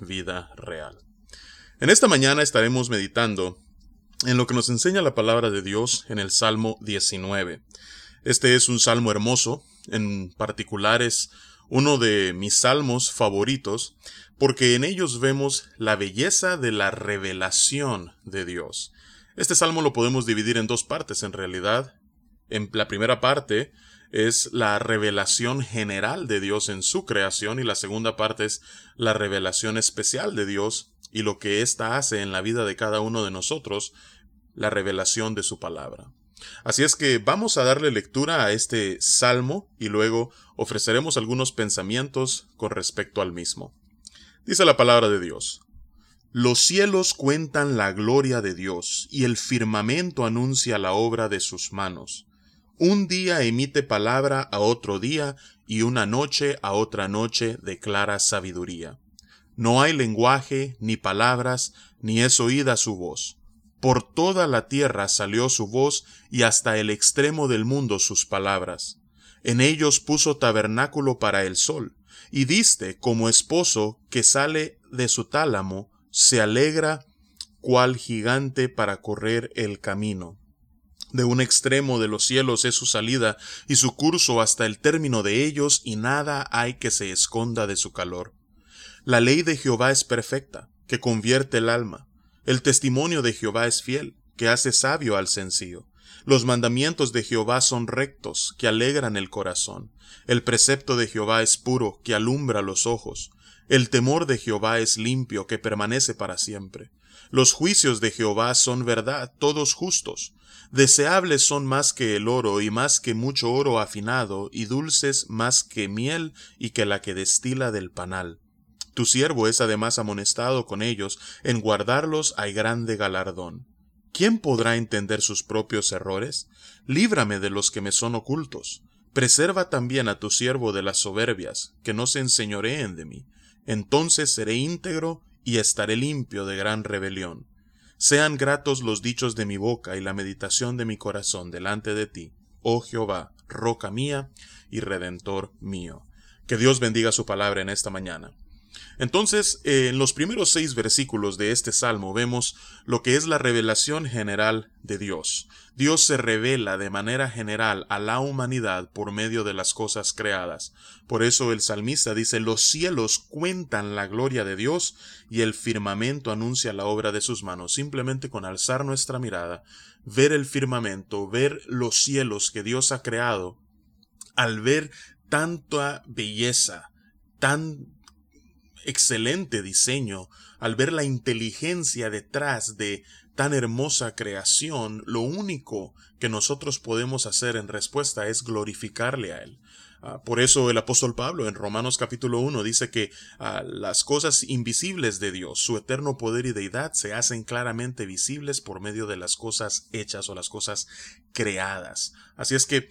vida real. En esta mañana estaremos meditando en lo que nos enseña la palabra de Dios en el Salmo 19. Este es un salmo hermoso, en particular es uno de mis salmos favoritos, porque en ellos vemos la belleza de la revelación de Dios. Este salmo lo podemos dividir en dos partes en realidad. En la primera parte es la revelación general de Dios en su creación y la segunda parte es la revelación especial de Dios y lo que ésta hace en la vida de cada uno de nosotros, la revelación de su palabra. Así es que vamos a darle lectura a este salmo y luego ofreceremos algunos pensamientos con respecto al mismo. Dice la palabra de Dios. Los cielos cuentan la gloria de Dios y el firmamento anuncia la obra de sus manos. Un día emite palabra a otro día y una noche a otra noche declara sabiduría. No hay lenguaje, ni palabras, ni es oída su voz. Por toda la tierra salió su voz y hasta el extremo del mundo sus palabras. En ellos puso tabernáculo para el sol, y diste como esposo que sale de su tálamo, se alegra cual gigante para correr el camino. De un extremo de los cielos es su salida y su curso hasta el término de ellos, y nada hay que se esconda de su calor. La ley de Jehová es perfecta, que convierte el alma. El testimonio de Jehová es fiel, que hace sabio al sencillo. Los mandamientos de Jehová son rectos, que alegran el corazón. El precepto de Jehová es puro, que alumbra los ojos. El temor de Jehová es limpio, que permanece para siempre. Los juicios de Jehová son verdad, todos justos. Deseables son más que el oro y más que mucho oro afinado, y dulces más que miel y que la que destila del panal. Tu siervo es además amonestado con ellos, en guardarlos hay grande galardón. ¿Quién podrá entender sus propios errores? Líbrame de los que me son ocultos. Preserva también a tu siervo de las soberbias, que no se enseñoreen de mí. Entonces seré íntegro y estaré limpio de gran rebelión. Sean gratos los dichos de mi boca y la meditación de mi corazón delante de ti, oh Jehová, roca mía y redentor mío. Que Dios bendiga su palabra en esta mañana. Entonces, en los primeros seis versículos de este salmo vemos lo que es la revelación general de Dios. Dios se revela de manera general a la humanidad por medio de las cosas creadas. Por eso el salmista dice, los cielos cuentan la gloria de Dios y el firmamento anuncia la obra de sus manos. Simplemente con alzar nuestra mirada, ver el firmamento, ver los cielos que Dios ha creado, al ver tanta belleza, tan excelente diseño, al ver la inteligencia detrás de tan hermosa creación, lo único que nosotros podemos hacer en respuesta es glorificarle a Él. Ah, por eso el apóstol Pablo en Romanos capítulo 1 dice que ah, las cosas invisibles de Dios, su eterno poder y deidad, se hacen claramente visibles por medio de las cosas hechas o las cosas creadas. Así es que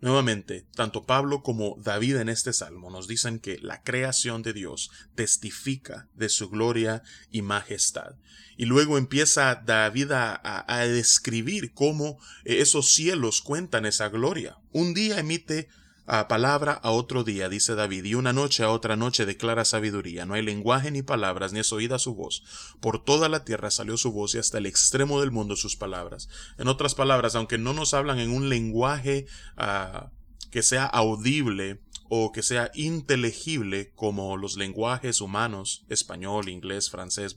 Nuevamente, tanto Pablo como David en este salmo nos dicen que la creación de Dios testifica de su gloria y majestad. Y luego empieza David a, describir cómo esos cielos cuentan esa gloria. Un día emite a palabra a otro día, dice David, y una noche a otra noche declara sabiduría. No hay lenguaje ni palabras, ni es oída su voz. Por toda la tierra salió su voz y hasta el extremo del mundo sus palabras. En otras palabras, aunque no nos hablan en un lenguaje ah, que sea audible o que sea inteligible como los lenguajes humanos, español, inglés, francés,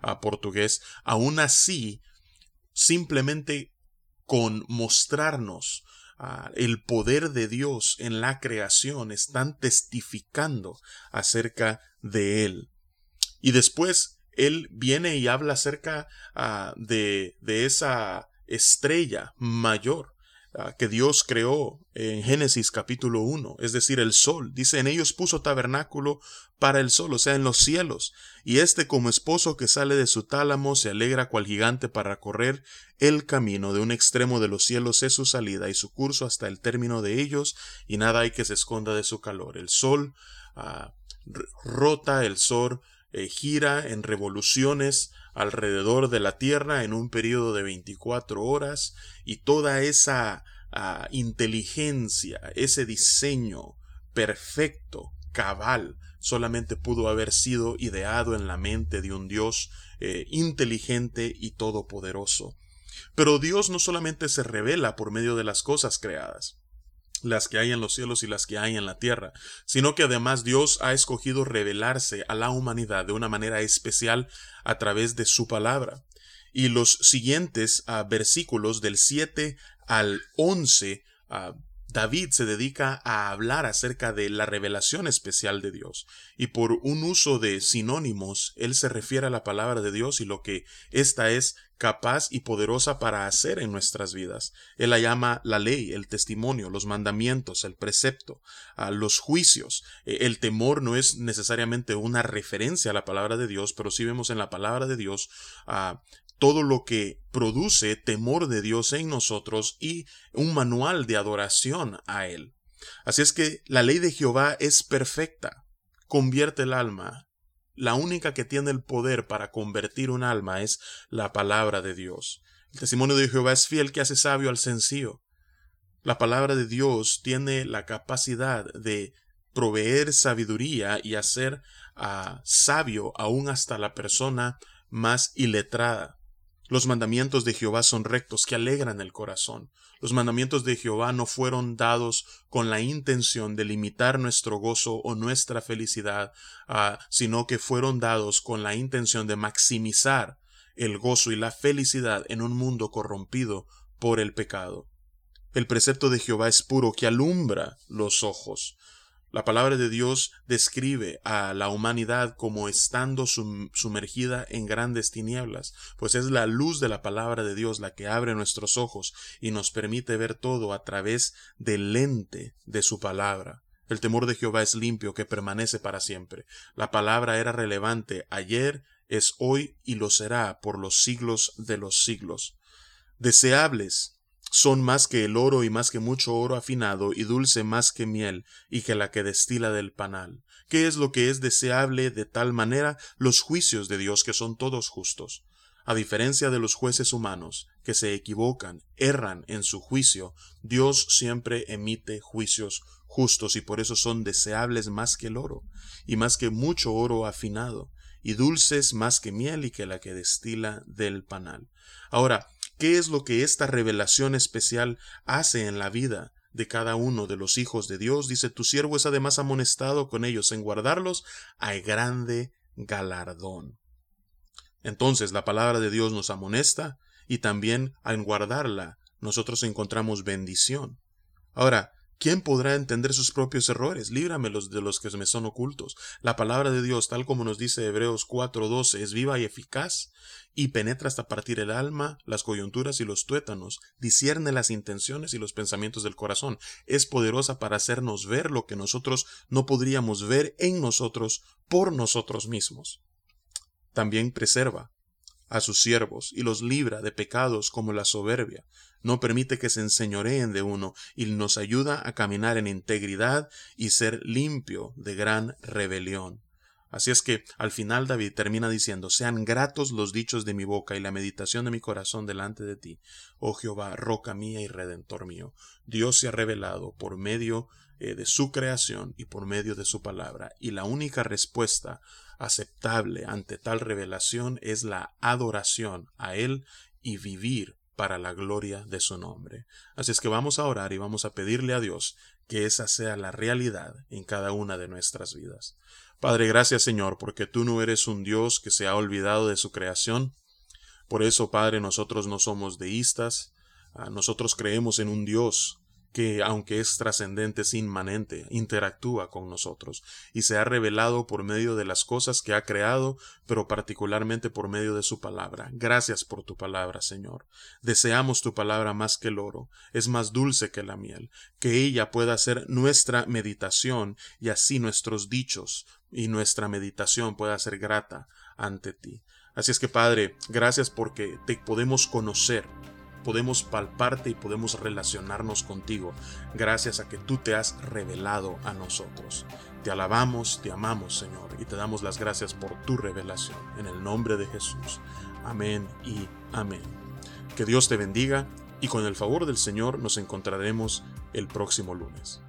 ah, portugués, aún así, simplemente con mostrarnos el poder de Dios en la creación, están testificando acerca de Él. Y después Él viene y habla acerca ah, de, de esa estrella mayor, ah, que Dios creó en Génesis capítulo 1, es decir, el sol. Dice, en ellos puso tabernáculo para el sol, o sea, en los cielos. Y este como esposo que sale de su tálamo se alegra cual gigante para correr el camino de un extremo de los cielos es su salida y su curso hasta el término de ellos, y nada hay que se esconda de su calor. El sol ah, rota, el sol eh, gira en revoluciones alrededor de la Tierra en un periodo de 24 horas y toda esa ah, inteligencia, ese diseño perfecto, cabal, solamente pudo haber sido ideado en la mente de un Dios eh, inteligente y todopoderoso. Pero Dios no solamente se revela por medio de las cosas creadas, las que hay en los cielos y las que hay en la tierra, sino que además Dios ha escogido revelarse a la humanidad de una manera especial a través de su palabra. Y los siguientes ah, versículos del 7 al 11 David se dedica a hablar acerca de la revelación especial de Dios, y por un uso de sinónimos, él se refiere a la palabra de Dios y lo que ésta es capaz y poderosa para hacer en nuestras vidas. Él la llama la ley, el testimonio, los mandamientos, el precepto, los juicios. E, el temor no es necesariamente una referencia a la palabra de Dios, pero sí vemos en la palabra de Dios a todo lo que produce temor de Dios en nosotros y un manual de adoración a Él. Así es que la ley de Jehová es perfecta, convierte el alma. La única que tiene el poder para convertir un alma es la palabra de Dios. El testimonio de Jehová es fiel que hace sabio al sencillo. La palabra de Dios tiene la capacidad de proveer sabiduría y hacer a sabio aún hasta la persona más iletrada. Los mandamientos de Jehová son rectos, que alegran el corazón. Los mandamientos de Jehová no fueron dados con la intención de limitar nuestro gozo o nuestra felicidad, ah, sino que fueron dados con la intención de maximizar el gozo y la felicidad en un mundo corrompido por el pecado. El precepto de Jehová es puro, que alumbra los ojos. La palabra de Dios describe a la humanidad como estando sumergida en grandes tinieblas, pues es la luz de la palabra de Dios la que abre nuestros ojos y nos permite ver todo a través del lente de su palabra. El temor de Jehová es limpio, que permanece para siempre. La palabra era relevante ayer, es hoy y lo será por los siglos de los siglos. Deseables son más que el oro y más que mucho oro afinado y dulce más que miel y que la que destila del panal. ¿Qué es lo que es deseable de tal manera? Los juicios de Dios que son todos justos. A diferencia de los jueces humanos, que se equivocan, erran en su juicio, Dios siempre emite juicios justos y por eso son deseables más que el oro, y más que mucho oro afinado, y dulces más que miel y que la que destila del panal. Ahora, ¿Qué es lo que esta revelación especial hace en la vida de cada uno de los hijos de Dios? Dice, tu siervo es además amonestado con ellos en guardarlos, hay grande galardón. Entonces la palabra de Dios nos amonesta y también en guardarla nosotros encontramos bendición. Ahora, ¿Quién podrá entender sus propios errores? Líbramelos de los que me son ocultos. La palabra de Dios, tal como nos dice Hebreos 4:12, es viva y eficaz y penetra hasta partir el alma, las coyunturas y los tuétanos, discierne las intenciones y los pensamientos del corazón. Es poderosa para hacernos ver lo que nosotros no podríamos ver en nosotros por nosotros mismos. También preserva a sus siervos y los libra de pecados como la soberbia, no permite que se enseñoreen de uno y nos ayuda a caminar en integridad y ser limpio de gran rebelión. Así es que al final David termina diciendo, sean gratos los dichos de mi boca y la meditación de mi corazón delante de ti, oh Jehová, roca mía y redentor mío. Dios se ha revelado por medio eh, de su creación y por medio de su palabra, y la única respuesta aceptable ante tal revelación es la adoración a Él y vivir para la gloria de su nombre. Así es que vamos a orar y vamos a pedirle a Dios que esa sea la realidad en cada una de nuestras vidas. Padre, gracias Señor, porque tú no eres un Dios que se ha olvidado de su creación. Por eso, Padre, nosotros no somos deístas, ah, nosotros creemos en un Dios que aunque es trascendente, es inmanente, interactúa con nosotros y se ha revelado por medio de las cosas que ha creado, pero particularmente por medio de su palabra. Gracias por tu palabra, Señor. Deseamos tu palabra más que el oro, es más dulce que la miel, que ella pueda ser nuestra meditación y así nuestros dichos y nuestra meditación pueda ser grata ante ti. Así es que Padre, gracias porque te podemos conocer podemos palparte y podemos relacionarnos contigo gracias a que tú te has revelado a nosotros. Te alabamos, te amamos Señor y te damos las gracias por tu revelación. En el nombre de Jesús. Amén y amén. Que Dios te bendiga y con el favor del Señor nos encontraremos el próximo lunes.